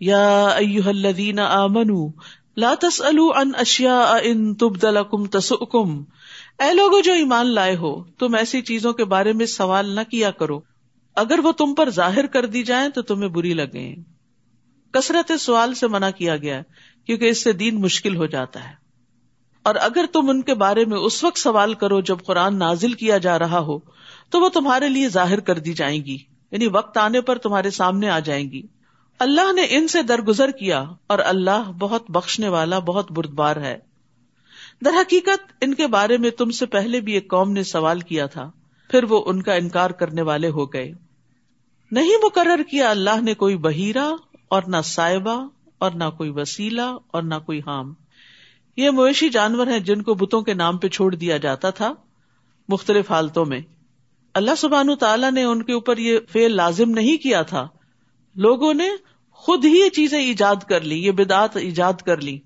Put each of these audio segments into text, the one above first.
یا ایوہ الذین آمنوا لا تسألوا عن اشیاء ان تبد لکم تسؤکم۔ اے لوگو جو ایمان لائے ہو، تم ایسی چیزوں کے بارے میں سوال نہ کیا کرو۔ اگر وہ تم پر ظاہر کر دی جائیں تو تمہیں بری لگے کثرت سوال سے منع کیا گیا کیونکہ اس سے دین مشکل ہو جاتا ہے۔ اور اگر تم ان کے بارے میں اس وقت سوال کرو جب قرآن نازل کیا جا رہا ہو، تو وہ تمہارے لیے ظاہر کر دی جائیں گی۔ یعنی وقت آنے پر تمہارے سامنے آ جائیں گی۔ اللہ نے ان سے درگزر کیا اور اللہ بہت بخشنے والا، بہت بردبار ہے۔ در حقیقت، ان کے بارے میں تم سے پہلے بھی ایک قوم نے سوال کیا تھا، پھر وہ ان کا انکار کرنے والے ہو گئے۔ نہیں مقرر کیا اللہ نے کوئی بہیرا اور نہ صاحبہ اور نہ کوئی وسیلہ اور نہ کوئی حام۔ یہ مویشی جانور ہیں جن کو بتوں کے نام پہ چھوڑ دیا جاتا تھا مختلف حالتوں میں۔ اللہ سبحان تعالیٰ نے ان کے اوپر یہ فیل لازم نہیں کیا تھا۔ لوگوں نے خود ہی یہ چیزیں ایجاد کر لی، یہ بدعت ایجاد کر لی۔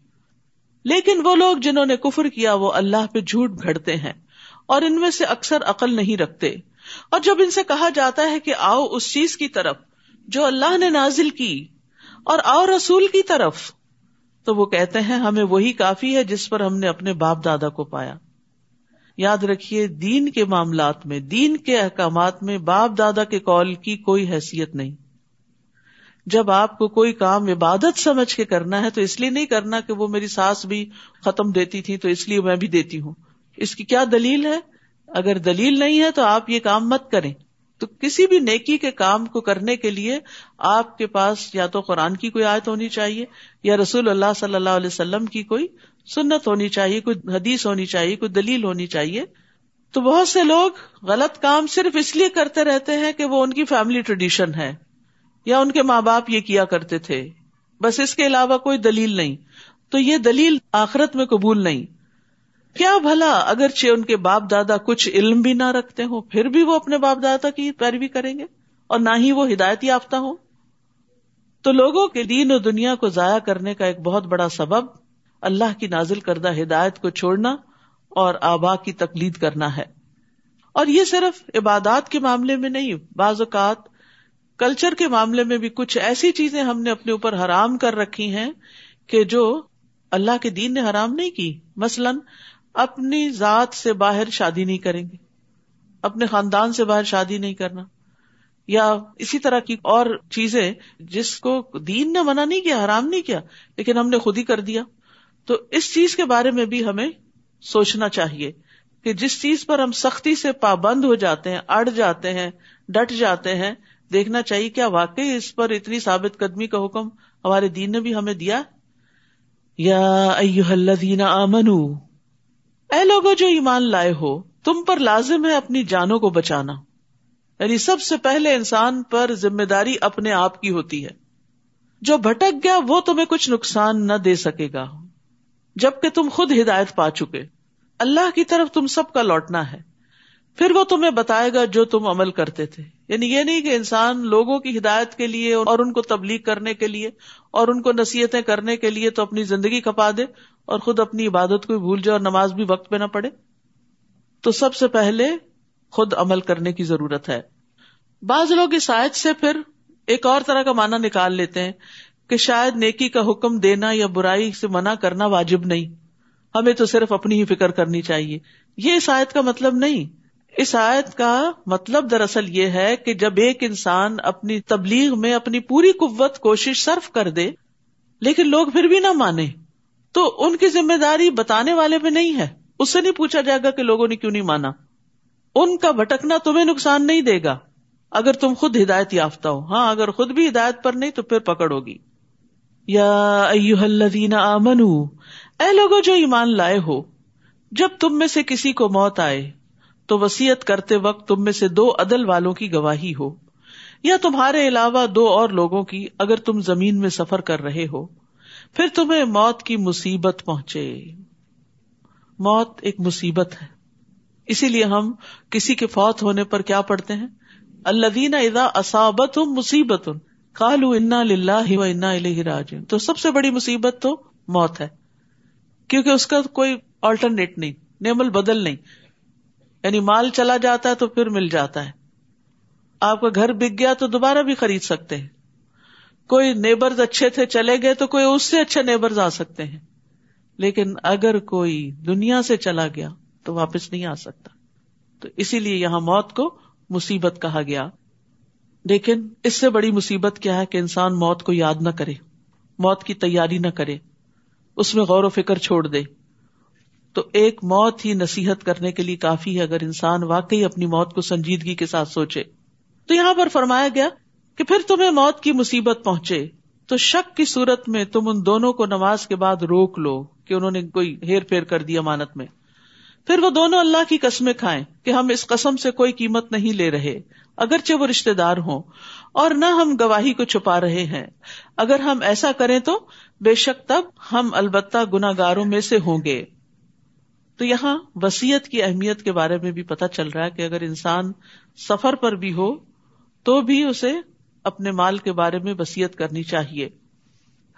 لیکن وہ لوگ جنہوں نے کفر کیا، وہ اللہ پہ جھوٹ گھڑتے ہیں اور ان میں سے اکثر عقل نہیں رکھتے۔ اور جب ان سے کہا جاتا ہے کہ آؤ اس چیز کی طرف جو اللہ نے نازل کی اور آؤ رسول کی طرف، تو وہ کہتے ہیں، ہمیں وہی کافی ہے جس پر ہم نے اپنے باپ دادا کو پایا۔ یاد رکھیے، دین کے معاملات میں، دین کے احکامات میں باپ دادا کے کال کی کوئی حیثیت نہیں۔ جب آپ کو کوئی کام عبادت سمجھ کے کرنا ہے تو اس لیے نہیں کرنا کہ وہ میری ساس بھی ختم دیتی تھی تو اس لیے میں بھی دیتی ہوں۔ اس کی کیا دلیل ہے؟ اگر دلیل نہیں ہے تو آپ یہ کام مت کریں۔ تو کسی بھی نیکی کے کام کو کرنے کے لیے آپ کے پاس یا تو قرآن کی کوئی آیت ہونی چاہیے یا رسول اللہ صلی اللہ علیہ وسلم کی کوئی سنت ہونی چاہیے، کوئی حدیث ہونی چاہیے، کوئی دلیل ہونی چاہیے۔ تو بہت سے لوگ غلط کام صرف اس لیے کرتے رہتے ہیں کہ وہ ان کی فیملی ٹریڈیشن ہے۔ یا ان کے ماں باپ یہ کیا کرتے تھے؟ بس اس کے علاوہ کوئی دلیل نہیں۔ تو یہ دلیل آخرت میں قبول نہیں۔ کیا بھلا اگرچہ ان کے باپ دادا کچھ علم بھی نہ رکھتے ہوں، پھر بھی وہ اپنے باپ دادا کی پیروی کریں گے؟ اور نہ ہی وہ ہدایت یافتہ ہو تو لوگوں کے دین و دنیا کو ضائع کرنے کا ایک بہت بڑا سبب اللہ کی نازل کردہ ہدایت کو چھوڑنا اور آبا کی تقلید کرنا ہے۔ اور یہ صرف عبادات کے معاملے میں نہیں، بعض اوقات کلچر کے معاملے میں بھی کچھ ایسی چیزیں ہم نے اپنے اوپر حرام کر رکھی ہیں کہ جو اللہ کے دین نے حرام نہیں کی۔ مثلاً، اپنی ذات سے باہر شادی نہیں کریں گے۔ اپنے خاندان سے باہر شادی نہیں کرنا۔ یا اسی طرح کی اور چیزیں جس کو دین نے منع نہیں کیا، حرام نہیں کیا، لیکن ہم نے خود ہی کر دیا۔ تو اس چیز کے بارے میں بھی ہمیں سوچنا چاہیے کہ جس چیز پر ہم سختی سے پابند ہو جاتے ہیں، اڑ جاتے ہیں، ڈٹ جاتے ہیں دیکھنا چاہیے کیا واقعی اس پر اتنی ثابت قدمی کا حکم ہمارے دین نے بھی ہمیں دیا؟ یا الذین آمنو، اے لوگوں جو ایمان لائے ہو، تم پر لازم ہے اپنی جانوں کو بچانا۔ یعنی سب سے پہلے انسان پر ذمہ داری اپنے آپ کی ہوتی ہے۔ جو بھٹک گیا، وہ تمہیں کچھ نقصان نہ دے سکے گا۔ جبکہ تم خود ہدایت پا چکے۔ اللہ کی طرف تم سب کا لوٹنا ہے۔ پھر وہ تمہیں بتائے گا جو تم عمل کرتے تھے۔ یعنی یہ نہیں کہ انسان لوگوں کی ہدایت کے لیے اور ان کو تبلیغ کرنے کے لیے اور ان کو نصیحتیں کرنے کے لیے تو اپنی زندگی کھپا دے اور خود اپنی عبادت کو بھول جائے اور نماز بھی وقت پہ نہ پڑے تو سب سے پہلے خود عمل کرنے کی ضرورت ہے۔ بعض لوگ اس آیت سے پھر ایک اور طرح کا معنی نکال لیتے ہیں کہ شاید نیکی کا حکم دینا یا برائی سے منع کرنا واجب نہیں۔ ہمیں تو صرف اپنی ہی فکر کرنی چاہیے۔ یہ اس آیت کا مطلب نہیں۔ اس آیت کا مطلب دراصل یہ ہے کہ جب ایک انسان اپنی تبلیغ میں اپنی پوری قوت کوشش صرف کر دے، لیکن لوگ پھر بھی نہ مانے، تو ان کی ذمہ داری بتانے والے میں نہیں ہے۔ اس سے نہیں پوچھا جائے گا کہ لوگوں نے کیوں نہیں مانا۔ ان کا بھٹکنا تمہیں نقصان نہیں دے گا۔ اگر تم خود ہدایت یافتہ ہو ہاں اگر خود بھی ہدایت پر نہیں تو پھر پکڑ ہوگی۔ یا الذین آمنو، اے لوگوں جو ایمان لائے ہو، جب تم میں سے کسی کو موت آئے تو وسیعت کرتے وقت تم میں سے دو عدل والوں کی گواہی ہو۔ یا تمہارے علاوہ دو اور لوگوں کی اگر تم زمین میں سفر کر رہے ہو، پھر تمہیں موت کی مصیبت پہنچے۔ موت ایک مصیبت ہے۔ اسی لیے ہم کسی کے فوت ہونے پر کیا پڑھتے ہیں؟ اللہ ادا اصابت ہوں مصیبت کالو انا لاہ و انا راج تو سب سے بڑی مصیبت تو موت ہے، کیونکہ اس کا کوئی آلٹرنیٹ نہیں نیمل بدل نہیں۔ یعنی مال چلا جاتا ہے تو پھر مل جاتا ہے۔ آپ کا گھر بک گیا تو دوبارہ بھی خرید سکتے ہیں۔ کوئی نیبرز اچھے تھے چلے گئے تو کوئی اس سے اچھے نیبرز آ سکتے ہیں۔ لیکن اگر کوئی دنیا سے چلا گیا تو واپس نہیں آ سکتا۔ تو اسی لیے یہاں موت کو مصیبت کہا گیا۔ لیکن اس سے بڑی مصیبت کیا ہے کہ انسان موت کو یاد نہ کرے، موت کی تیاری نہ کرے، اس میں غور و فکر چھوڑ دے۔ تو ایک موت ہی نصیحت کرنے کے لیے کافی ہے اگر انسان واقعی اپنی موت کو سنجیدگی کے ساتھ سوچے۔ تو یہاں پر فرمایا گیا کہ پھر تمہیں موت کی مصیبت پہنچے۔ تو شک کی صورت میں تم ان دونوں کو نماز کے بعد روک لو کہ انہوں نے کوئی ہیر پھیر کر دی امانت میں۔ پھر وہ دونوں اللہ کی قسمیں کھائیں کہ ہم اس قسم سے کوئی قیمت نہیں لے رہے، اگرچہ وہ رشتے دار ہوں، اور نہ ہم گواہی کو چھپا رہے ہیں۔ اگر ہم ایسا کریں تو بے شک تب ہم البتہ گناگاروں میں سے ہوں گے۔ تو یہاں وسیعت کی اہمیت کے بارے میں بھی پتا چل رہا ہے کہ اگر انسان سفر پر بھی ہو تو بھی اسے اپنے مال کے بارے میں وسیعت کرنی چاہیے۔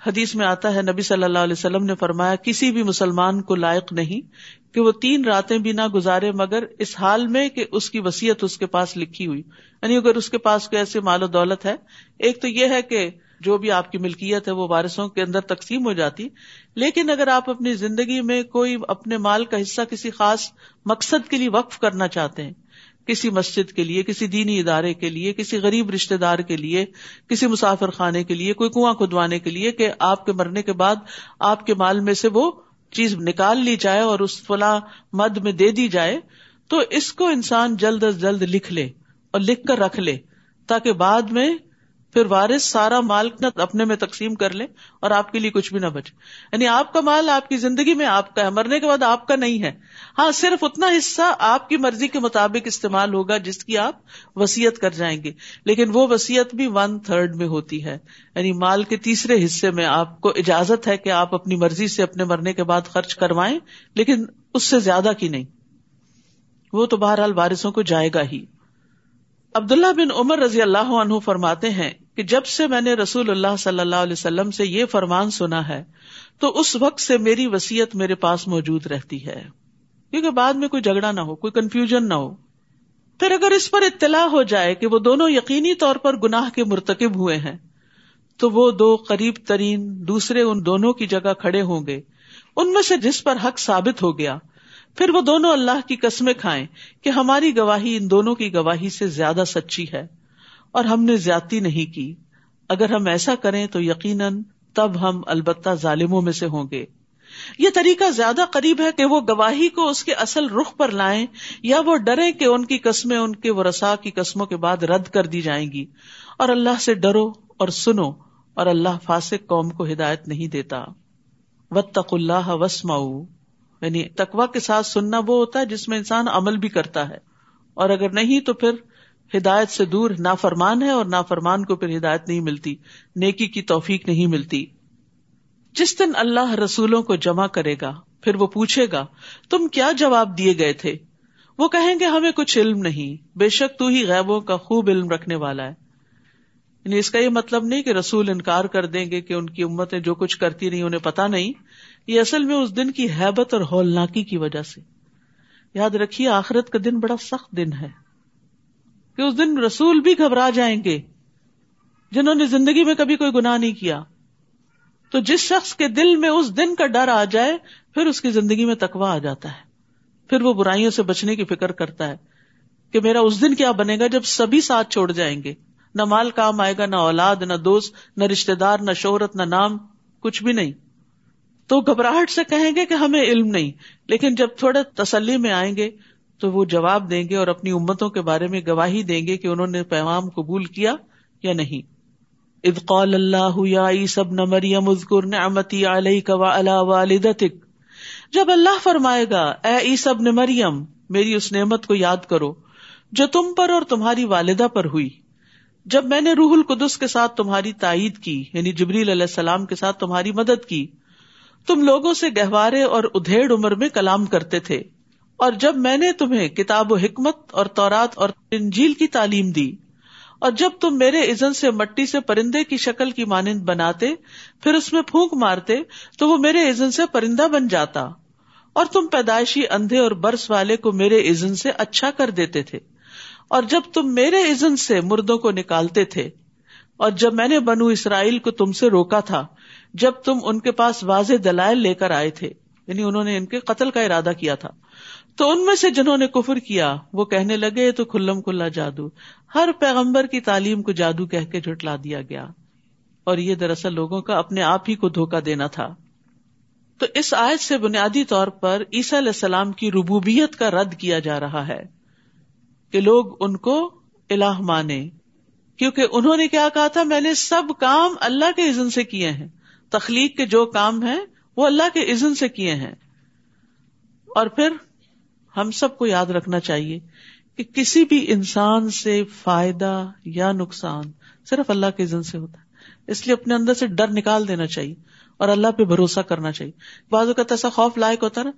حدیث میں آتا ہے، نبی صلی اللہ علیہ وسلم نے فرمایا، کسی بھی مسلمان کو لائق نہیں کہ وہ تین راتیں بھی نہ گزارے، مگر اس حال میں کہ اس کی وسیعت اس کے پاس لکھی ہوئی۔ یعنی اگر اس کے پاس کوئی ایسے مال و دولت ہے، ایک تو یہ ہے کہ جو بھی آپ کی ملکیت ہے وہ وارثوں کے اندر تقسیم ہو جاتی۔ لیکن اگر آپ اپنی زندگی میں کوئی اپنے مال کا حصہ کسی خاص مقصد کے لیے وقف کرنا چاہتے ہیں، کسی مسجد کے لیے، کسی دینی ادارے کے لیے، کسی غریب رشتے دار کے لیے، کسی مسافر خانے کے لیے، کوئی کنواں کھدوانے کے لیے کہ آپ کے مرنے کے بعد آپ کے مال میں سے وہ چیز نکال لی جائے اور اس فلاں مد میں دے دی جائے، تو اس کو انسان جلد از جلد لکھ لے اور لکھ کر رکھ لے تاکہ بعد میں پھر وارث سارا مال اپنے میں تقسیم کر لے اور آپ کے لیے کچھ بھی نہ بچے۔ یعنی آپ کا مال آپ کی زندگی میں آپ کا ہے، مرنے کے بعد آپ کا نہیں ہے۔ ہاں صرف اتنا حصہ آپ کی مرضی کے مطابق استعمال ہوگا جس کی آپ وسیعت کر جائیں گے۔ لیکن وہ وسیعت بھی ون تھرڈ میں ہوتی ہے۔ یعنی مال کے تیسرے حصے میں آپ کو اجازت ہے کہ آپ اپنی مرضی سے اپنے مرنے کے بعد خرچ کروائیں، لیکن اس سے زیادہ کی نہیں۔ وہ تو بہرحال وارثوں کو جائے گا ہی۔ عبداللہ بن عمر رضی اللہ عنہ فرماتے ہیں کہ جب سے میں نے رسول اللہ صلی اللہ علیہ وسلم سے یہ فرمان سنا ہے، تو اس وقت سے میری وسیعت میرے پاس موجود رہتی ہے۔ کیونکہ بعد میں کوئی جھگڑا نہ ہو، کوئی کنفیوژن نہ ہو۔ پھر اگر اس پر اطلاع ہو جائے کہ وہ دونوں یقینی طور پر گناہ کے مرتکب ہوئے ہیں، تو وہ دو قریب ترین دوسرے ان دونوں کی جگہ کھڑے ہوں گے۔ ان میں سے جس پر حق ثابت ہو گیا، پھر وہ دونوں اللہ کی قسمیں کھائیں کہ ہماری گواہی ان دونوں کی گواہی سے زیادہ سچی ہے۔ اور ہم نے زیادتی نہیں کی۔ اگر ہم ایسا کریں تو یقیناً تب ہم البتہ ظالموں میں سے ہوں گے۔ یہ طریقہ زیادہ قریب ہے کہ وہ گواہی کو اس کے اصل رخ پر لائیں یا وہ ڈرے کہ ان کی قسمیں ان کے ورسا کی قسموں کے بعد رد کر دی جائیں گی۔ اور اللہ سے ڈرو اور سنو اور اللہ فاسق قوم کو ہدایت نہیں دیتا۔ و اللہ وسما یعنی تقوا کے ساتھ سننا وہ ہوتا ہے جس میں انسان عمل بھی کرتا ہے۔ اور اگر نہیں تو پھر ہدایت سے دور نافرمان ہے اور نافرمان کو پھر ہدایت نہیں ملتی، نیکی کی توفیق نہیں ملتی۔ جس دن اللہ رسولوں کو جمع کرے گا، پھر وہ پوچھے گا، تم کیا جواب دیے گئے تھے؟ وہ کہیں گے، ہمیں کچھ علم نہیں، بے شک تو ہی غیبوں کا خوب علم رکھنے والا ہے۔ یعنی اس کا یہ مطلب نہیں کہ رسول انکار کر دیں گے کہ ان کی امتیں جو کچھ کرتی نہیں انہیں پتا نہیں۔ یہ اصل میں اس دن کی حیبت اور ہولناکی کی وجہ سے۔ یاد رکھیے، آخرت کا دن بڑا سخت دن ہے۔ کہ اس دن رسول بھی گھبرا جائیں گے جنہوں نے زندگی میں کبھی کوئی گناہ نہیں کیا۔ تو جس شخص کے دل میں اس دن کا ڈر آ جائے، پھر اس کی زندگی میں تکوا آ جاتا ہے۔ پھر وہ برائیوں سے بچنے کی فکر کرتا ہے کہ میرا اس دن کیا بنے گا جب سبھی ساتھ چھوڑ جائیں گے۔ نہ مال کام آئے گا، نہ اولاد، نہ دوست، نہ رشتے دار، نہ شہرت، نہ نام، کچھ بھی نہیں۔ تو گھبراہٹ سے کہیں گے کہ ہمیں علم نہیں، لیکن جب تھوڑے تسلی میں آئیں گے تو وہ جواب دیں گے اور اپنی امتوں کے بارے میں گواہی دیں گے کہ انہوں نے پیغام قبول کیا یا نہیں۔ اد قال اللہ، یا سب نہ مریم ازکر نعمتی علیہ کا والدتک جب اللہ فرمائے گا، اے ای سب نے مریم، میری اس نعمت کو یاد کرو جو تم پر اور تمہاری والدہ پر ہوئی۔ جب میں نے روح القدس کے ساتھ تمہاری تائید کی یعنی جبریل علیہ السلام کے ساتھ تمہاری مدد کی، تم لوگوں سے گہوارے اور ادھیڑ عمر میں کلام کرتے تھے۔ اور جب میں نے تمہیں کتاب و حکمت اور تورات اور انجیل کی تعلیم دی، اور جب تم میرے عزن سے مٹی سے پرندے کی شکل کی مانند بناتے، پھر اس میں پھونک مارتے، تو وہ میرے عزن سے پرندہ بن جاتا۔ اور تم پیدائشی اندھے اور برس والے کو میرے عزن سے اچھا کر دیتے تھے۔ اور جب تم میرے عزن سے مردوں کو نکالتے تھے، اور جب میں نے بنو اسرائیل کو تم سے روکا تھا، جب تم ان کے پاس واضح دلائل لے کر آئے تھے یعنی انہوں نے ان کے قتل کا ارادہ کیا تھا۔ تو ان میں سے جنہوں نے کفر کیا، وہ کہنے لگے، تو کھلم کھلا جادو۔ ہر پیغمبر کی تعلیم کو جادو کہہ کے جھٹلا دیا گیا۔ اور یہ دراصل لوگوں کا اپنے آپ ہی کو دھوکا دینا تھا۔ تو اس آیت سے بنیادی طور پر عیسیٰ علیہ السلام کی ربوبیت کا رد کیا جا رہا ہے کہ لوگ ان کو الہ مانے۔ کیونکہ انہوں نے کیا کہا تھا، میں نے سب کام اللہ کے عزن سے کیے ہیں۔ تخلیق کے جو کام ہیں، وہ اللہ کے عزن سے کیے ہیں۔ اور پھر ہم سب کو یاد رکھنا چاہیے کہ کسی بھی انسان سے فائدہ یا نقصان صرف اللہ کے عزن سے ہوتا ہے۔ اس لیے اپنے اندر سے ڈر نکال دینا چاہیے اور اللہ پہ بھروسہ کرنا چاہیے۔ بعض اوقات ایسا خوف لائق ہوتا نا،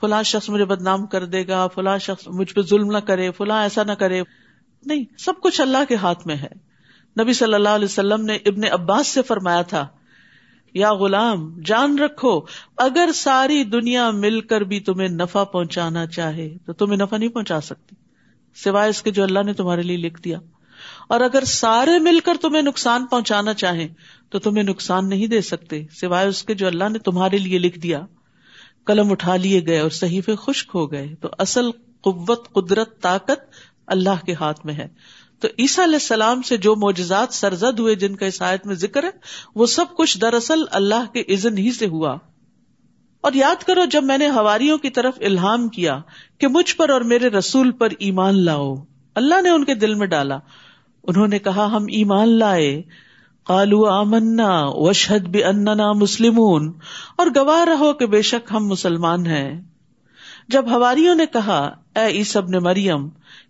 فلاں شخص مجھے بدنام کر دے گا، فلاں شخص مجھ پہ ظلم نہ کرے، فلاں ایسا نہ کرے۔ نہیں، سب کچھ اللہ کے ہاتھ میں ہے۔ نبی صلی اللہ علیہ وسلم نے ابن عباس سے فرمایا تھا یا غلام، جان رکھو، اگر ساری دنیا مل کر بھی تمہیں نفع پہنچانا چاہے، تو تمہیں نفع نہیں پہنچا سکتی۔ سوائے اس کے جو اللہ نے تمہارے لیے لکھ دیا۔ اور اگر سارے مل کر تمہیں نقصان پہنچانا چاہیں، تو تمہیں نقصان نہیں دے سکتے۔ سوائے اس کے جو اللہ نے تمہارے لیے لکھ دیا۔ قلم اٹھا لیے گئے اور صحیفے خشک ہو گئے۔ تو اصل قوت، قدرت، طاقت اللہ کے ہاتھ میں ہے۔ تو عیسیٰ علیہ السلام سے جو معجزات سرزد ہوئے جن کا عیسائیت میں ذکر ہے، وہ سب کچھ دراصل اللہ کے عزن ہی سے ہوا۔ اور یاد کرو، جب میں نے ہواریوں کی طرف الہام کیا کہ مجھ پر اور میرے رسول پر ایمان لاؤ، اللہ نے ان کے دل میں ڈالا۔ انہوں نے کہا، ہم ایمان لائے۔ کالو آمنا وشد بھی اننا مسلم اور گواہ رہو کہ بے شک ہم مسلمان ہیں۔ جب ہواریوں نے کہا، اے عیسب نے مریم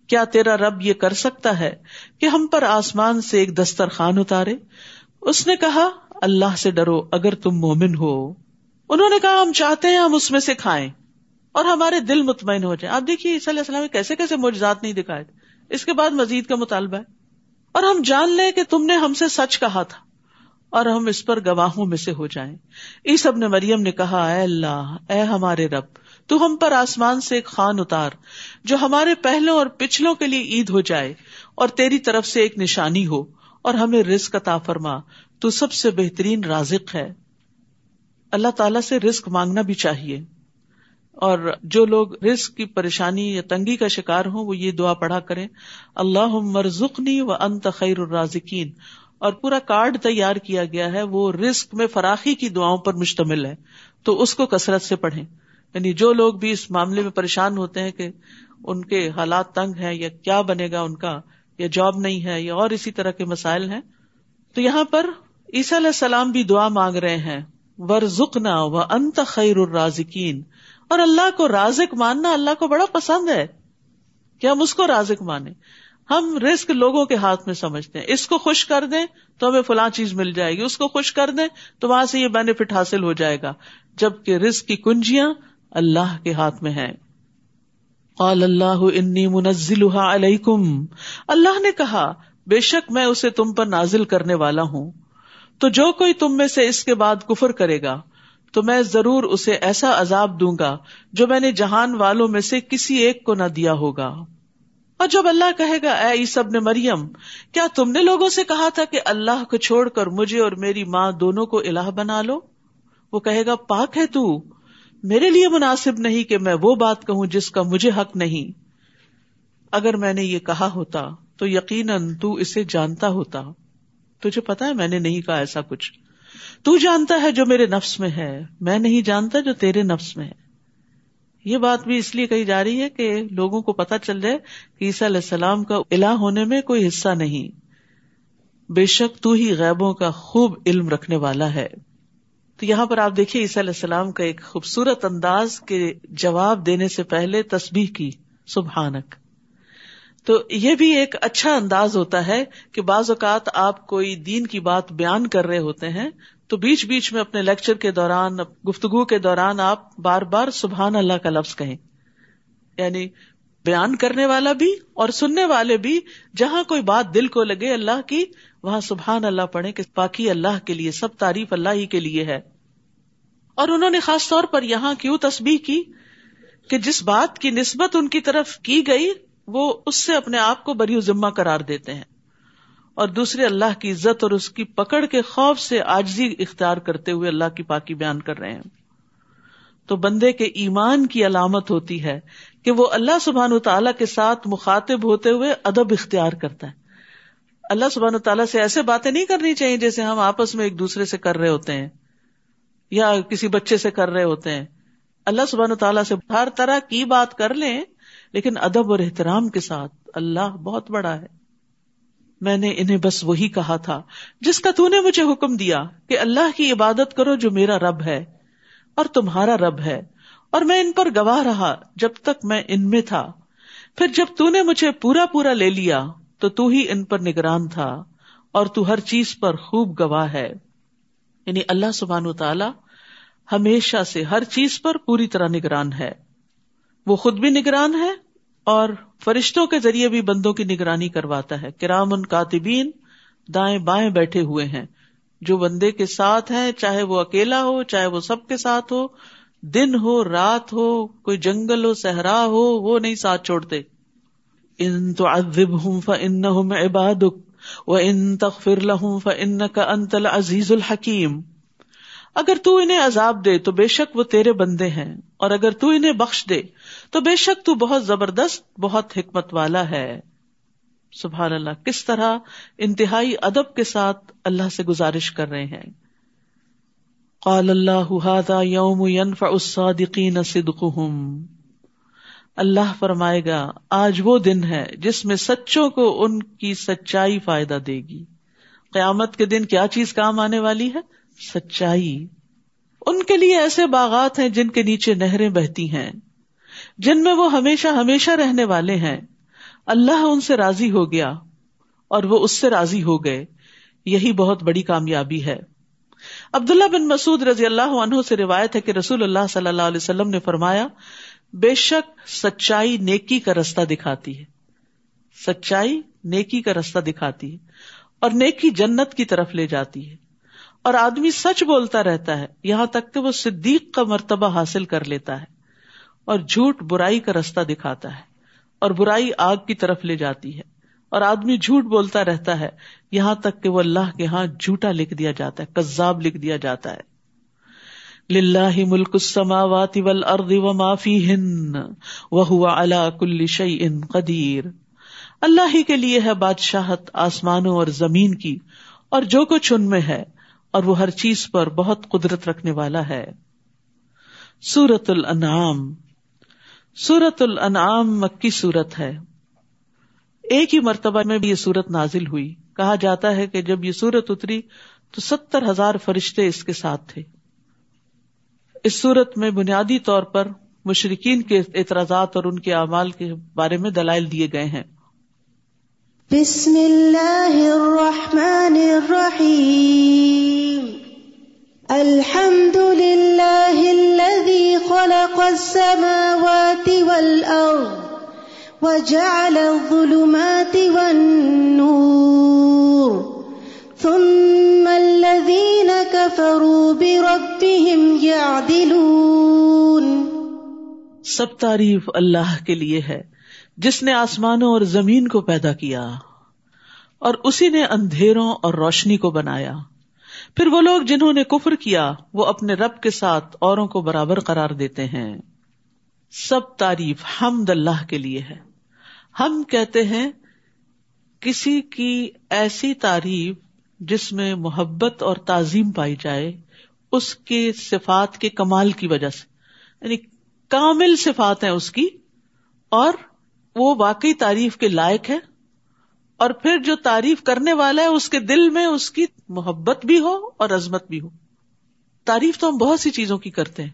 کیا تیرا رب یہ کر سکتا ہے کہ ہم پر آسمان سے ایک دسترخوان اتارے؟ اس نے کہا، اللہ سے ڈرو، اگر تم مومن ہو۔ انہوں نے کہا، ہم چاہتے ہیں ہم اس میں سے کھائیں اور ہمارے دل مطمئن ہو جائیں۔ آپ دیکھیے عیسی علیہ السلام کیسے کیسے موجات نہیں دکھائے۔ اس کے بعد مزید کا مطالبہ ہے۔ اور ہم جان لیں کہ تم نے ہم سے سچ کہا تھا اور ہم اس پر گواہوں میں سے ہو جائیں۔ اس اب نے مریم نے کہا، اے اللہ، اے ہمارے رب تو ہم پر آسمان سے ایک خان اتار، جو ہمارے پہلوں اور پچھلوں کے لیے عید ہو جائے اور تیری طرف سے ایک نشانی ہو اور ہمیں رزق عطا فرما، تو سب سے بہترین رازق ہے۔ اللہ تعالی سے رزق مانگنا بھی چاہیے۔ اور جو لوگ رزق کی پریشانی یا تنگی کا شکار ہوں، وہ یہ دعا پڑھا کریں اللہ مرزنی و انت خیر الرازقین۔ اور پورا کارڈ تیار کیا گیا ہے، وہ رسک میں فراخی کی دعاؤں پر مشتمل ہے، تو اس کو کثرت سے پڑھیں۔ یعنی جو لوگ بھی اس معاملے میں پریشان ہوتے ہیں کہ ان کے حالات تنگ ہیں یا کیا بنے گا ان کا، یا جاب نہیں ہے، یا اور اسی طرح کے مسائل ہیں، تو یہاں پر عیسی علیہ السلام بھی دعا مانگ رہے ہیں ور زکنا و انت خیر الرازقین اور اللہ کو رازق ماننا اللہ کو بڑا پسند ہے۔ کہ ہم اس کو رازق مانے ہم رسک لوگوں کے ہاتھ میں سمجھتے ہیں۔ اس کو خوش کر دیں تو ہمیں فلاں چیز مل جائے گی، اس کو خوش کر دیں تو وہاں سے یہ بینیفٹ حاصل ہو جائے گا۔ جبکہ رسک کی کنجیاں اللہ کے ہاتھ میں ہے۔ قال اللہ انی منزل علیکم۔ اللہ نے کہا، بے شک میں اسے تم پر نازل کرنے والا ہوں۔ تو جو کوئی تم میں سے اس کے بعد کفر کرے گا، تو میں ضرور اسے ایسا عذاب دوں گا جو میں نے جہان والوں میں سے کسی ایک کو نہ دیا ہوگا۔ اور جب اللہ کہے گا، اے عیسب نے مریم، کیا تم نے لوگوں سے کہا تھا کہ اللہ کو چھوڑ کر مجھے اور میری ماں دونوں کو الہ بنا لو؟ وہ کہے گا، پاک ہے تو۔ میرے لیے مناسب نہیں کہ میں وہ بات کہوں جس کا مجھے حق نہیں۔ اگر میں نے یہ کہا ہوتا تو یقیناً تو اسے جانتا ہوتا۔ تجھے پتا ہے میں نے نہیں کہا ایسا کچھ۔ تو جانتا ہے جو میرے نفس میں ہے۔ میں نہیں جانتا جو تیرے نفس میں ہے۔ یہ بات بھی اس لیے کہی جا رہی ہے کہ لوگوں کو پتا چل جائے کہ عیسیٰ علیہ السلام کا الہ ہونے میں کوئی حصہ نہیں۔ بے شک تو ہی غیبوں کا خوب علم رکھنے والا ہے۔ تو یہاں پر آپ دیکھیے عیسیٰ علیہ السلام کا ایک خوبصورت انداز کے جواب دینے سے پہلے تسبیح کی، سبحانک۔ تو یہ بھی ایک اچھا انداز ہوتا ہے کہ بعض اوقات آپ کوئی دین کی بات بیان کر رہے ہوتے ہیں تو بیچ بیچ میں اپنے لیکچر کے دوران، گفتگو کے دوران آپ بار بار سبحان اللہ کا لفظ کہیں۔ یعنی بیان کرنے والا بھی اور سننے والے بھی، جہاں کوئی بات دل کو لگے اللہ کی وہاں سبحان اللہ پڑھے کہ باقی اللہ کے لیے، سب تعریف اللہ ہی کے لیے ہے۔ اور انہوں نے خاص طور پر یہاں کیوں تسبیح کی؟ کہ جس بات کی نسبت ان کی طرف کی گئی، وہ اس سے اپنے آپ کو بری ذمہ قرار دیتے ہیں۔ اور دوسرے اللہ کی عزت اور اس کی پکڑ کے خوف سے آجزی اختیار کرتے ہوئے اللہ کی پاکی بیان کر رہے ہیں۔ تو بندے کے ایمان کی علامت ہوتی ہے کہ وہ اللہ سبحان و تعالیٰ کے ساتھ مخاطب ہوتے ہوئے ادب اختیار کرتا ہے۔ اللہ سبحان تعالیٰ سے ایسے باتیں نہیں کرنی چاہیے جیسے ہم آپس میں ایک دوسرے سے کر رہے ہوتے ہیں یا کسی بچے سے کر رہے ہوتے ہیں اللہ سبحان تعالیٰ سے ہر طرح کی بات کر لیں لیکن ادب اور احترام کے ساتھ اللہ بہت بڑا ہے میں نے انہیں بس وہی کہا تھا جس کا تو نے مجھے حکم دیا کہ اللہ کی عبادت کرو جو میرا رب ہے اور تمہارا رب ہے اور میں ان پر گواہ رہا جب تک میں ان میں تھا پھر جب تو نے مجھے پورا پورا لے لیا تو تو ہی ان پر نگران تھا اور تو ہر چیز پر خوب گواہ ہے۔ یعنی اللہ سبحان تعالی ہمیشہ سے ہر چیز پر پوری طرح نگران ہے۔ وہ خود بھی نگران ہے اور فرشتوں کے ذریعے بھی بندوں کی نگرانی کرواتا ہے۔ کرام ان کاتبین دائیں بائیں بیٹھے ہوئے ہیں۔ جو بندے کے ساتھ ہیں، چاہے وہ اکیلا ہو، چاہے وہ سب کے ساتھ ہو، دن ہو، رات ہو، کوئی جنگل ہو، صحرا ہو، وہ نہیں ساتھ چھوڑتے۔ ان تو ادب ہوں فن عباد و ان تخر لہوں فن کا انتل عزیز الحکیم اگر تو انہیں عذاب دے تو بے شک وہ تیرے بندے ہیں، اور اگر تو انہیں بخش دے تو بے شک تو بہت زبردست، بہت حکمت والا ہے۔ سبحان اللہ، کس طرح انتہائی ادب کے ساتھ اللہ سے گزارش کر رہے ہیں۔ قال اللہ یوم الصادقین صدقهم. اللہ فرمائے گا، آج وہ دن ہے جس میں سچوں کو ان کی سچائی فائدہ دے گی۔ قیامت کے دن کیا چیز کام آنے والی ہے؟ سچائی۔ ان کے لیے ایسے باغات ہیں جن کے نیچے نہریں بہتی ہیں، جن میں وہ ہمیشہ ہمیشہ رہنے والے ہیں۔ اللہ ان سے راضی ہو گیا اور وہ اس سے راضی ہو گئے۔ یہی بہت بڑی کامیابی ہے۔ عبداللہ بن مسعود رضی اللہ عنہ سے روایت ہے کہ رسول اللہ صلی اللہ علیہ وسلم نے فرمایا بے شک سچائی نیکی کا رستہ دکھاتی ہے۔ سچائی نیکی کا رستہ دکھاتی ہے اور نیکی جنت کی طرف لے جاتی ہے۔ اور آدمی سچ بولتا رہتا ہے، یہاں تک کہ وہ صدیق کا مرتبہ حاصل کر لیتا ہے اور جھوٹ برائی کا رستہ دکھاتا ہے اور برائی آگ کی طرف لے جاتی ہے۔ اور آدمی جھوٹ بولتا رہتا ہے، یہاں تک کہ وہ اللہ کے ہاں جھوٹا لکھ دیا جاتا ہے، کذاب لکھ دیا جاتا ہے۔ للہ ملک السماوات والارض وما فیہن وهو على كل شیء قدیر۔ اللہ ہی کے لیے ہے بادشاہت آسمانوں اور زمین کی، اور جو کچھ ان میں ہے، اور وہ ہر چیز پر بہت قدرت رکھنے والا ہے۔ سورت الانعام۔ سورت الانعام مکی سورت ہے۔ ایک ہی مرتبہ میں بھی یہ سورت نازل ہوئی۔ کہا جاتا ہے کہ جب یہ سورت اتری تو ستر ہزار فرشتے اس کے ساتھ تھے۔ اس سورت میں بنیادی طور پر مشرقین کے اعتراضات اور ان کے اعمال کے بارے میں دلائل دیے گئے ہیں۔ بسم اللہ الرحمن الرحیم۔ الحمد للہ الذي خلق السماوات والأرض وجعل الظلمات والنور ثم الذين كفروا بربهم يعدلون. سب تعریف اللہ کے لیے ہے، جس نے آسمانوں اور زمین کو پیدا کیا اور اسی نے اندھیروں اور روشنی کو بنایا۔ پھر وہ لوگ جنہوں نے کفر کیا، وہ اپنے رب کے ساتھ اوروں کو برابر قرار دیتے ہیں۔ سب تعریف حمد اللہ کے لیے ہے۔ ہم کہتے ہیں، کسی کی ایسی تعریف جس میں محبت اور تعظیم پائی جائے، اس کے صفات کے کمال کی وجہ سے۔ یعنی کامل صفات ہیں اس کی، اور وہ واقعی تعریف کے لائق ہے۔ اور پھر جو تعریف کرنے والا ہے، اس کے دل میں اس کی محبت بھی ہو اور عظمت بھی ہو۔ تعریف تو ہم بہت سی چیزوں کی کرتے ہیں،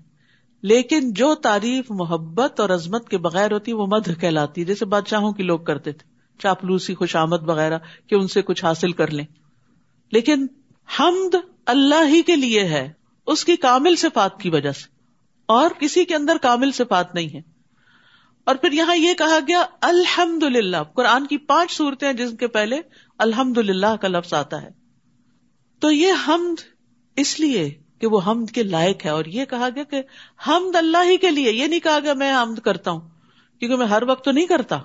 لیکن جو تعریف محبت اور عظمت کے بغیر ہوتی ہے وہ مدھ کہلاتی۔ ہے جیسے بادشاہوں کی لوگ کرتے تھے، چاپلوسی خوش آمد وغیرہ، کہ ان سے کچھ حاصل کر لیں۔ لیکن حمد اللہ ہی کے لیے ہے، اس کی کامل صفات کی وجہ سے۔ اور کسی کے اندر کامل صفات نہیں ہے اور پھر یہاں یہ کہا گیا الحمد للہ قرآن کی پانچ صورتیں جن کے پہلے الحمد للہ کا لفظ آتا ہے۔ تو یہ حمد اس لیے کہ وہ حمد کے لائق ہے۔ اور یہ کہا گیا کہ حمد اللہ ہی کے لیے، یہ نہیں کہا گیا میں حمد کرتا ہوں، کیونکہ میں ہر وقت تو نہیں کرتا۔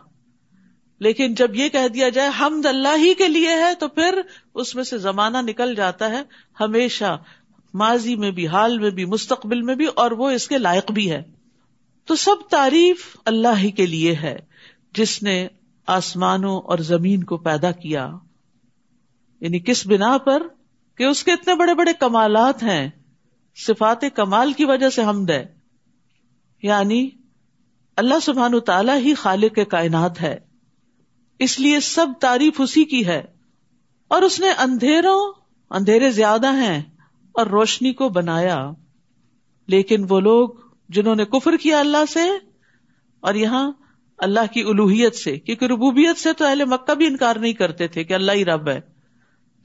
لیکن جب یہ کہہ دیا جائے حمد اللہ ہی کے لیے ہے، تو پھر اس میں سے زمانہ نکل جاتا ہے۔ ہمیشہ ماضی میں بھی، حال میں بھی، مستقبل میں بھی، اور وہ اس کے لائق بھی ہے۔ تو سب تعریف اللہ ہی کے لیے ہے، جس نے آسمانوں اور زمین کو پیدا کیا۔ یعنی کس بنا پر؟ کہ اس کے اتنے بڑے بڑے کمالات ہیں۔ صفات کمال کی وجہ سے حمد ہے۔ یعنی اللہ سبحان تعالیٰ ہی خالق کے کائنات ہے۔ اس لیے سب تعریف اسی کی ہے۔ اور اس نے اندھیروں، اندھیرے زیادہ ہیں اور روشنی کو بنایا۔ لیکن وہ لوگ جنہوں نے کفر کیا اللہ سے اور یہاں اللہ کی الوحیت سے، کیونکہ ربوبیت سے تو اہل مکہ بھی انکار نہیں کرتے تھے کہ اللہ ہی رب ہے۔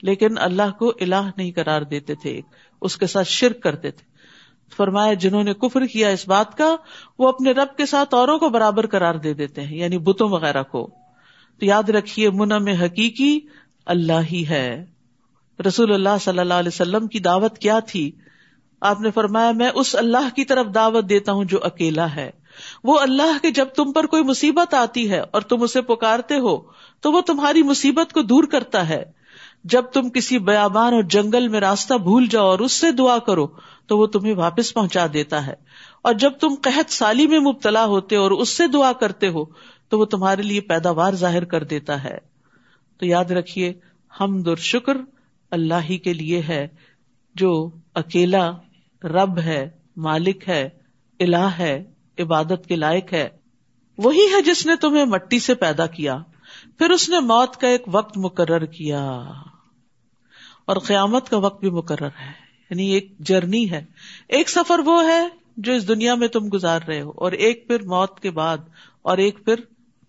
لیکن اللہ کو الہ نہیں قرار دیتے تھے، اس کے ساتھ شرک کرتے تھے۔ فرمایا، جنہوں نے کفر کیا اس بات کا، وہ اپنے رب کے ساتھ اوروں کو برابر قرار دے دیتے ہیں یعنی بتوں وغیرہ کو۔ تو یاد رکھیے منم حقیقی اللہ ہی ہے۔ رسول اللہ صلی اللہ علیہ وسلم کی دعوت کیا تھی؟ آپ نے فرمایا، میں اس اللہ کی طرف دعوت دیتا ہوں جو اکیلا ہے۔ وہ اللہ کے جب تم پر کوئی مصیبت آتی ہے اور تم اسے پکارتے ہو، تو وہ تمہاری مصیبت کو دور کرتا ہے۔ جب تم کسی بیابان اور جنگل میں راستہ بھول جاؤ اور اس سے دعا کرو، تو وہ تمہیں واپس پہنچا دیتا ہے۔ اور جب تم قحط سالی میں مبتلا ہوتے اور اس سے دعا کرتے ہو تو وہ تمہارے لیے پیداوار ظاہر کر دیتا ہے۔ تو یاد رکھیے ہم در شکر اللہ ہی کے لیے ہے، جو اکیلا رب ہے، مالک ہے، الہ ہے، عبادت کے لائق ہے۔ وہی ہے جس نے تمہیں مٹی سے پیدا کیا۔ پھر اس نے موت کا ایک وقت مقرر کیا۔ اور قیامت کا وقت بھی مقرر ہے۔ یعنی ایک جرنی ہے۔ ایک سفر وہ ہے جو اس دنیا میں تم گزار رہے ہو۔ اور ایک پھر موت کے بعد، اور ایک پھر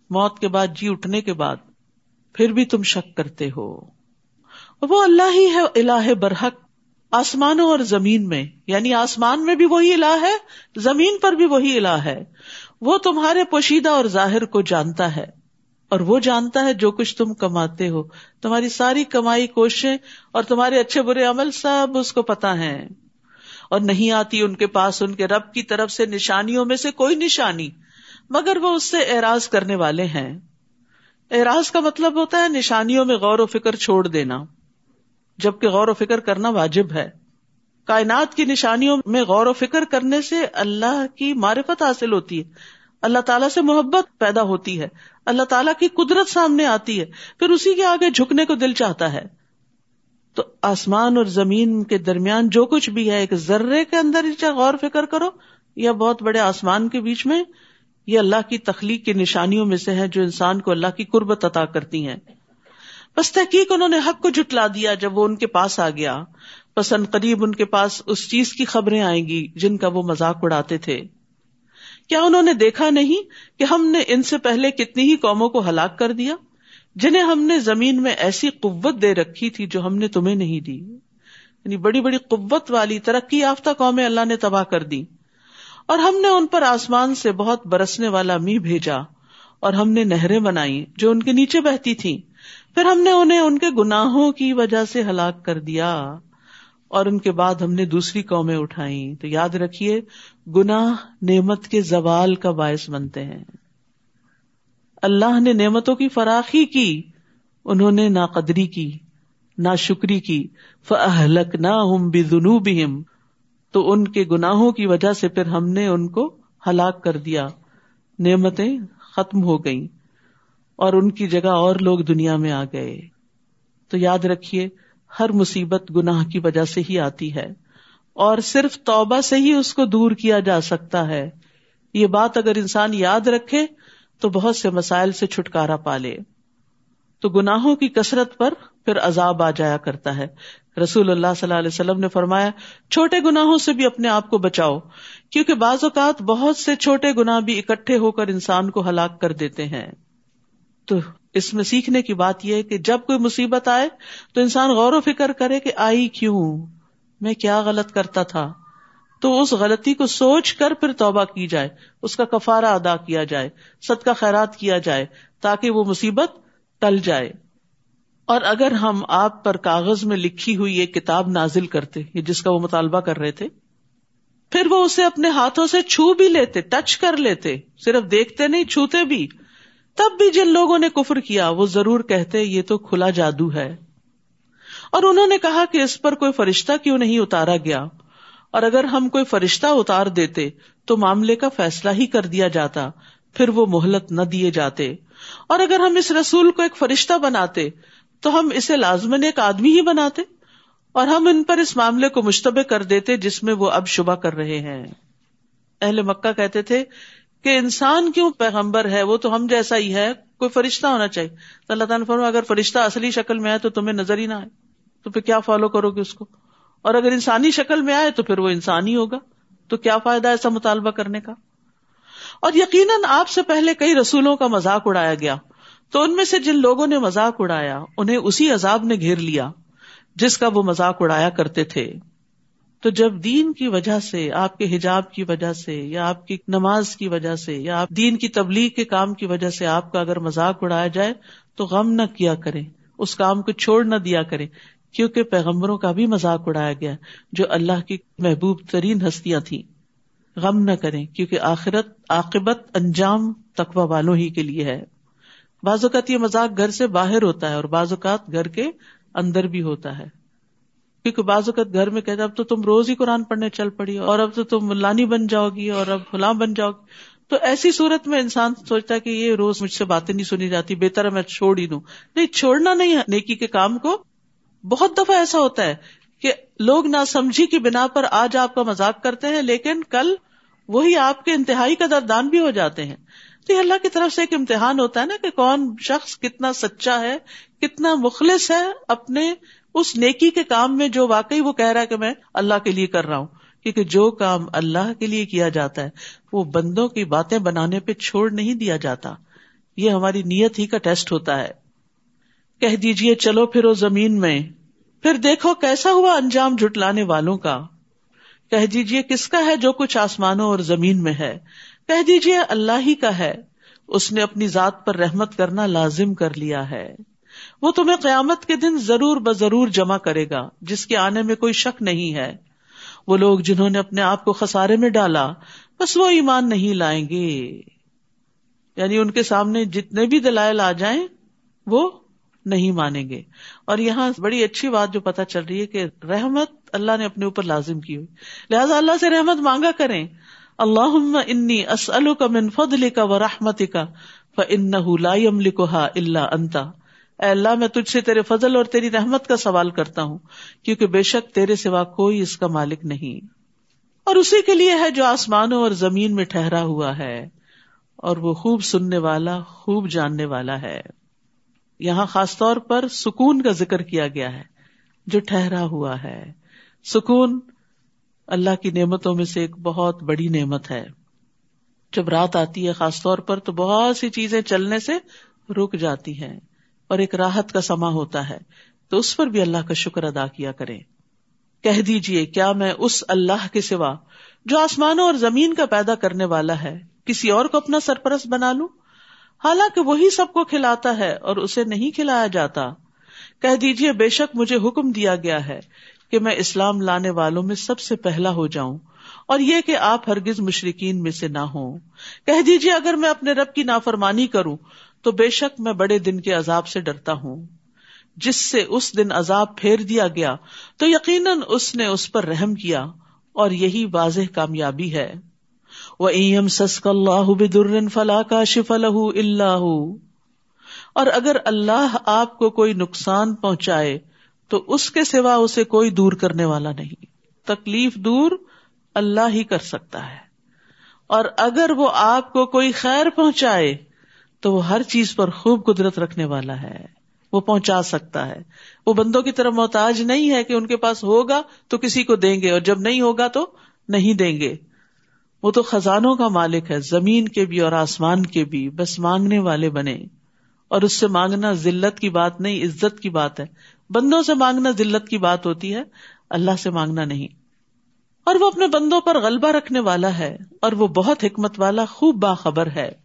موت کے بعد جی اٹھنے کے بعد، پھر بھی تم شک کرتے ہو۔ وہ اللہ ہی ہے اللہ برحق۔ آسمانوں اور زمین میں یعنی آسمان میں بھی وہی الہ ہے، زمین پر بھی وہی الہ ہے۔ وہ تمہارے پوشیدہ اور ظاہر کو جانتا ہے۔ اور وہ جانتا ہے جو کچھ تم کماتے ہو۔ تمہاری ساری کمائی کوششیں اور تمہارے اچھے برے عمل سب اس کو پتا ہے اور نہیں آتی ان کے پاس ان کے رب کی طرف سے نشانیوں میں سے کوئی نشانی۔ مگر وہ اس سے اعراض کرنے والے ہیں۔ اعراض کا مطلب ہوتا ہے نشانیوں میں غور و فکر چھوڑ دینا، جبکہ غور و فکر کرنا واجب ہے۔ کائنات کی نشانیوں میں غور و فکر کرنے سے اللہ کی معرفت حاصل ہوتی ہے۔ اللہ تعالیٰ سے محبت پیدا ہوتی ہے۔ اللہ تعالیٰ کی قدرت سامنے آتی ہے۔ پھر اسی کے آگے جھکنے کو دل چاہتا ہے۔ تو آسمان اور زمین کے درمیان جو کچھ بھی ہے، ایک ذرے کے اندر چاہے غور فکر کرو، یا بہت بڑے آسمان کے بیچ میں یہ اللہ کی تخلیق کی نشانیوں میں سے ہے جو انسان کو اللہ کی قربت عطا کرتی ہیں۔ بس تحقیق انہوں نے حق کو جٹلا دیا جب وہ ان کے پاس آ گیا۔ پسند قریب ان کے پاس اس چیز کی خبریں آئیں گی جن کا وہ مذاق اڑاتے تھے۔ کیا انہوں نے دیکھا نہیں کہ ہم نے ان سے پہلے کتنی ہی قوموں کو ہلاک کر دیا؟ جنہیں ہم نے زمین میں ایسی قوت دے رکھی تھی جو ہم نے تمہیں نہیں دی۔ یعنی بڑی بڑی قوت والی ترقی یافتہ قومیں اللہ نے تباہ کر دی اور ہم نے ان پر آسمان سے بہت برسنے والا می بھیجا اور ہم نے نہریں بنائی جو ان کے نیچے بہتی تھی پھر ہم نے انہیں ان کے گناہوں کی وجہ سے ہلاک کر دیا اور ان کے بعد ہم نے دوسری قومیں اٹھائی تو یاد رکھیے، گناہ نعمت کے زوال کا باعث بنتے ہیں۔ اللہ نے نعمتوں کی فراخی کی، انہوں نے نا قدری کی نہ شکری کی۔ فلک نہ ہم بھی تو ان کے گناہوں کی وجہ سے پھر ہم نے ان کو ہلاک کر دیا۔ نعمتیں ختم ہو گئی اور ان کی جگہ اور لوگ دنیا میں آ گئے۔ تو یاد رکھیے، ہر مصیبت گناہ کی وجہ سے ہی آتی ہے اور صرف توبہ سے ہی اس کو دور کیا جا سکتا ہے۔ یہ بات اگر انسان یاد رکھے تو بہت سے مسائل سے چھٹکارا پالے۔ تو گناہوں کی کثرت پر پھر عذاب آ جایا کرتا ہے۔ رسول اللہ صلی اللہ علیہ وسلم نے فرمایا، چھوٹے گناہوں سے بھی اپنے آپ کو بچاؤ، کیونکہ بعض اوقات بہت سے چھوٹے گناہ بھی اکٹھے ہو کر انسان کو ہلاک کر دیتے ہیں۔ تو اس میں سیکھنے کی بات یہ ہے کہ جب کوئی مصیبت آئے تو انسان غور و فکر کرے کہ آئی کیوں؟ میں کیا غلط کرتا تھا؟ تو اس غلطی کو سوچ کر پھر توبہ کی جائے، اس کا کفارہ ادا کیا جائے سد کا خیرات کیا جائے، تاکہ وہ مصیبت ٹل جائے۔ اور اگر ہم آپ پر کاغذ میں لکھی ہوئی ایک کتاب نازل کرتے جس کا وہ مطالبہ کر رہے تھے، پھر وہ اسے اپنے ہاتھوں سے چھو بھی لیتے، ٹچ کر لیتے، صرف دیکھتے نہیں، چھوتے بھی۔ تب بھی جن لوگوں نے کفر کیا، وہ ضرور کہتے، یہ تو کھلا جادو ہے۔ اور انہوں نے کہا کہ اس پر کوئی فرشتہ کیوں نہیں اتارا گیا؟ اور اگر ہم کوئی فرشتہ اتار دیتے، تو معاملے کا فیصلہ ہی کر دیا جاتا، پھر وہ مہلت نہ دیے جاتے۔ اور اگر ہم اس رسول کو ایک فرشتہ بناتے تو ہم اسے لازمن ایک آدمی ہی بناتے اور ہم ان پر اس معاملے کو مشتبہ کر دیتے جس میں وہ اب شبہ کر رہے ہیں۔ اہل مکہ کہتے تھے کہ انسان کیوں پیغمبر ہے؟ وہ تو ہم جیسا ہی ہے، کوئی فرشتہ ہونا چاہیے۔ تو اللہ تعالیٰ فرما اگر فرشتہ اصلی شکل میں آئے تو تمہیں نظر ہی نہ آئے۔ تو پھر کیا فالو کرو گے اس کو؟ اور اگر انسانی شکل میں آئے تو پھر وہ انسان ہی ہوگا۔ تو کیا فائدہ ایسا مطالبہ کرنے کا؟ اور یقیناً آپ سے پہلے کئی رسولوں کا مذاق اڑایا گیا۔ تو ان میں سے جن لوگوں نے مذاق اڑایا، انہیں اسی عذاب نے گھیر لیا، جس کا وہ مذاق اڑایا کرتے تھے۔ تو جب دین کی وجہ سے، آپ کے حجاب کی وجہ سے، یا آپ کی نماز کی وجہ سے، یا آپ دین کی تبلیغ کے کام کی وجہ سے آپ کا اگر مذاق اڑایا جائے، تو غم نہ کیا کرے اس کام کو چھوڑ نہ دیا کرے کیونکہ پیغمبروں کا بھی مذاق اڑایا گیا، جو اللہ کی محبوب ترین ہستیاں تھیں۔ غم نہ کریں، کیونکہ آخرت، عاقبت، انجام تقوی والوں ہی کے لیے ہے۔ بعض اوقات یہ مذاق گھر سے باہر ہوتا ہے اور بعض اوقات گھر کے اندر بھی ہوتا ہے۔ کیونکہ بعض اوقات گھر میں کہتے اب تو تم روز ہی قرآن پڑھنے چل پڑی اور اب تو تم ملانی بن جاؤ گی، اور اب فلاں بن جاؤ گی۔ تو ایسی صورت میں انسان سوچتا ہے کہ یہ روز مجھ سے باتیں نہیں سنی جاتی، بہتر ہے میں چھوڑ ہی دوں۔ نہیں، چھوڑنا نہیں ہے۔ نیکی کے کام کو بہت دفعہ ایسا ہوتا ہے کہ لوگ نہ سمجھی کی بنا پر آج آپ کا مذاق کرتے ہیں، لیکن کل وہی آپ کے انتہائی کا دردان بھی ہو جاتے ہیں۔ تو یہ اللہ کی طرف سے ایک امتحان ہوتا ہے نا کہ کون شخص کتنا سچا ہے، کتنا مخلص ہے اپنے اس نیکی کے کام میں جو واقعی وہ کہہ رہا ہے کہ میں اللہ کے لیے کر رہا ہوں۔ کیونکہ جو کام اللہ کے لیے کیا جاتا ہے، وہ بندوں کی باتیں بنانے پہ چھوڑ نہیں دیا جاتا۔ یہ ہماری نیت ہی کا ٹیسٹ ہوتا ہے۔ کہہ دیجیے چلو پھر زمین میں۔ پھر دیکھو کیسا ہوا انجام جٹلانے والوں کا۔ کہہ دیجیے کس کا ہے جو کچھ آسمانوں اور زمین میں ہے؟ کہہ دیجیے اللہ ہی کا ہے، اس نے اپنی ذات پر رحمت کرنا لازم کر لیا ہے۔ وہ تمہیں قیامت کے دن ضرور ب ضرور جمع کرے گا، جس کے آنے میں کوئی شک نہیں ہے۔ وہ لوگ جنہوں نے اپنے آپ کو خسارے میں ڈالا، بس وہ ایمان نہیں لائیں گے۔ یعنی ان کے سامنے جتنے بھی دلائل آ جائیں، وہ نہیں مانیں گے۔ اور یہاں بڑی اچھی بات جو پتا چل رہی ہے کہ رحمت اللہ نے اپنے اوپر لازم کی ہوئی۔ لہٰذا اللہ سے رحمت مانگا کریں۔ اللہ انی اسلو کا منفد کا و رحمت کا ان لا يملكها الا انت اے اللہ، میں تجھ سے تیرے فضل اور تیری رحمت کا سوال کرتا ہوں، کیونکہ بے شک تیرے سوا کوئی اس کا مالک نہیں۔ اور اسی کے لیے ہے جو آسمانوں اور زمین میں ٹھہرا ہوا ہے، اور وہ خوب سننے والا، خوب جاننے والا ہے۔ یہاں خاص طور پر سکون کا ذکر کیا گیا ہے، جو ٹھہرا ہوا ہے۔ سکون اللہ کی نعمتوں میں سے ایک بہت بڑی نعمت ہے۔ جب رات آتی ہے خاص طور پر تو بہت سی چیزیں چلنے سے رک جاتی ہیں اور ایک راحت کا سما ہوتا ہے۔ تو اس پر بھی اللہ کا شکر ادا کیا کریں۔ کہہ دیجیے کیا میں اس اللہ کے سوا جو آسمانوں اور زمین کا پیدا کرنے والا ہے، کسی اور کو اپنا سرپرست بنا لوں؟ حالانکہ وہی سب کو کھلاتا ہے اور اسے نہیں کھلایا جاتا۔ کہہ دیجیے بے شک مجھے حکم دیا گیا ہے کہ میں اسلام لانے والوں میں سب سے پہلا ہو جاؤں اور یہ کہ آپ ہرگز مشرقین میں سے نہ ہوں۔ کہہ دیجیے اگر میں اپنے رب کی نافرمانی کروں تو بے شک میں بڑے دن کے عذاب سے ڈرتا ہوں۔ جس سے اس دن عذاب پھیر دیا گیا تو یقیناً اس نے اس پر رحم کیا اور یہی واضح کامیابی ہے۔ وہ ایم سسک اللہ بدر فلا کا شف اللہ اور اگر اللہ آپ کو کوئی نقصان پہنچائے تو اس کے سوا اسے کوئی دور کرنے والا نہیں۔ تکلیف دور اللہ ہی کر سکتا ہے۔ اور اگر وہ آپ کو کوئی خیر پہنچائے، تو وہ ہر چیز پر خوب قدرت رکھنے والا ہے۔ وہ پہنچا سکتا ہے۔ وہ بندوں کی طرح محتاج نہیں ہے کہ ان کے پاس ہوگا تو کسی کو دیں گے، اور جب نہیں ہوگا تو نہیں دیں گے۔ وہ تو خزانوں کا مالک ہے، زمین کے بھی اور آسمان کے بھی۔ بس مانگنے والے بنے۔ اور اس سے مانگنا ذلت کی بات نہیں، عزت کی بات ہے۔ بندوں سے مانگنا ذلت کی بات ہوتی ہے، اللہ سے مانگنا نہیں۔ اور وہ اپنے بندوں پر غلبہ رکھنے والا ہے، اور وہ بہت حکمت والا، خوب باخبر ہے۔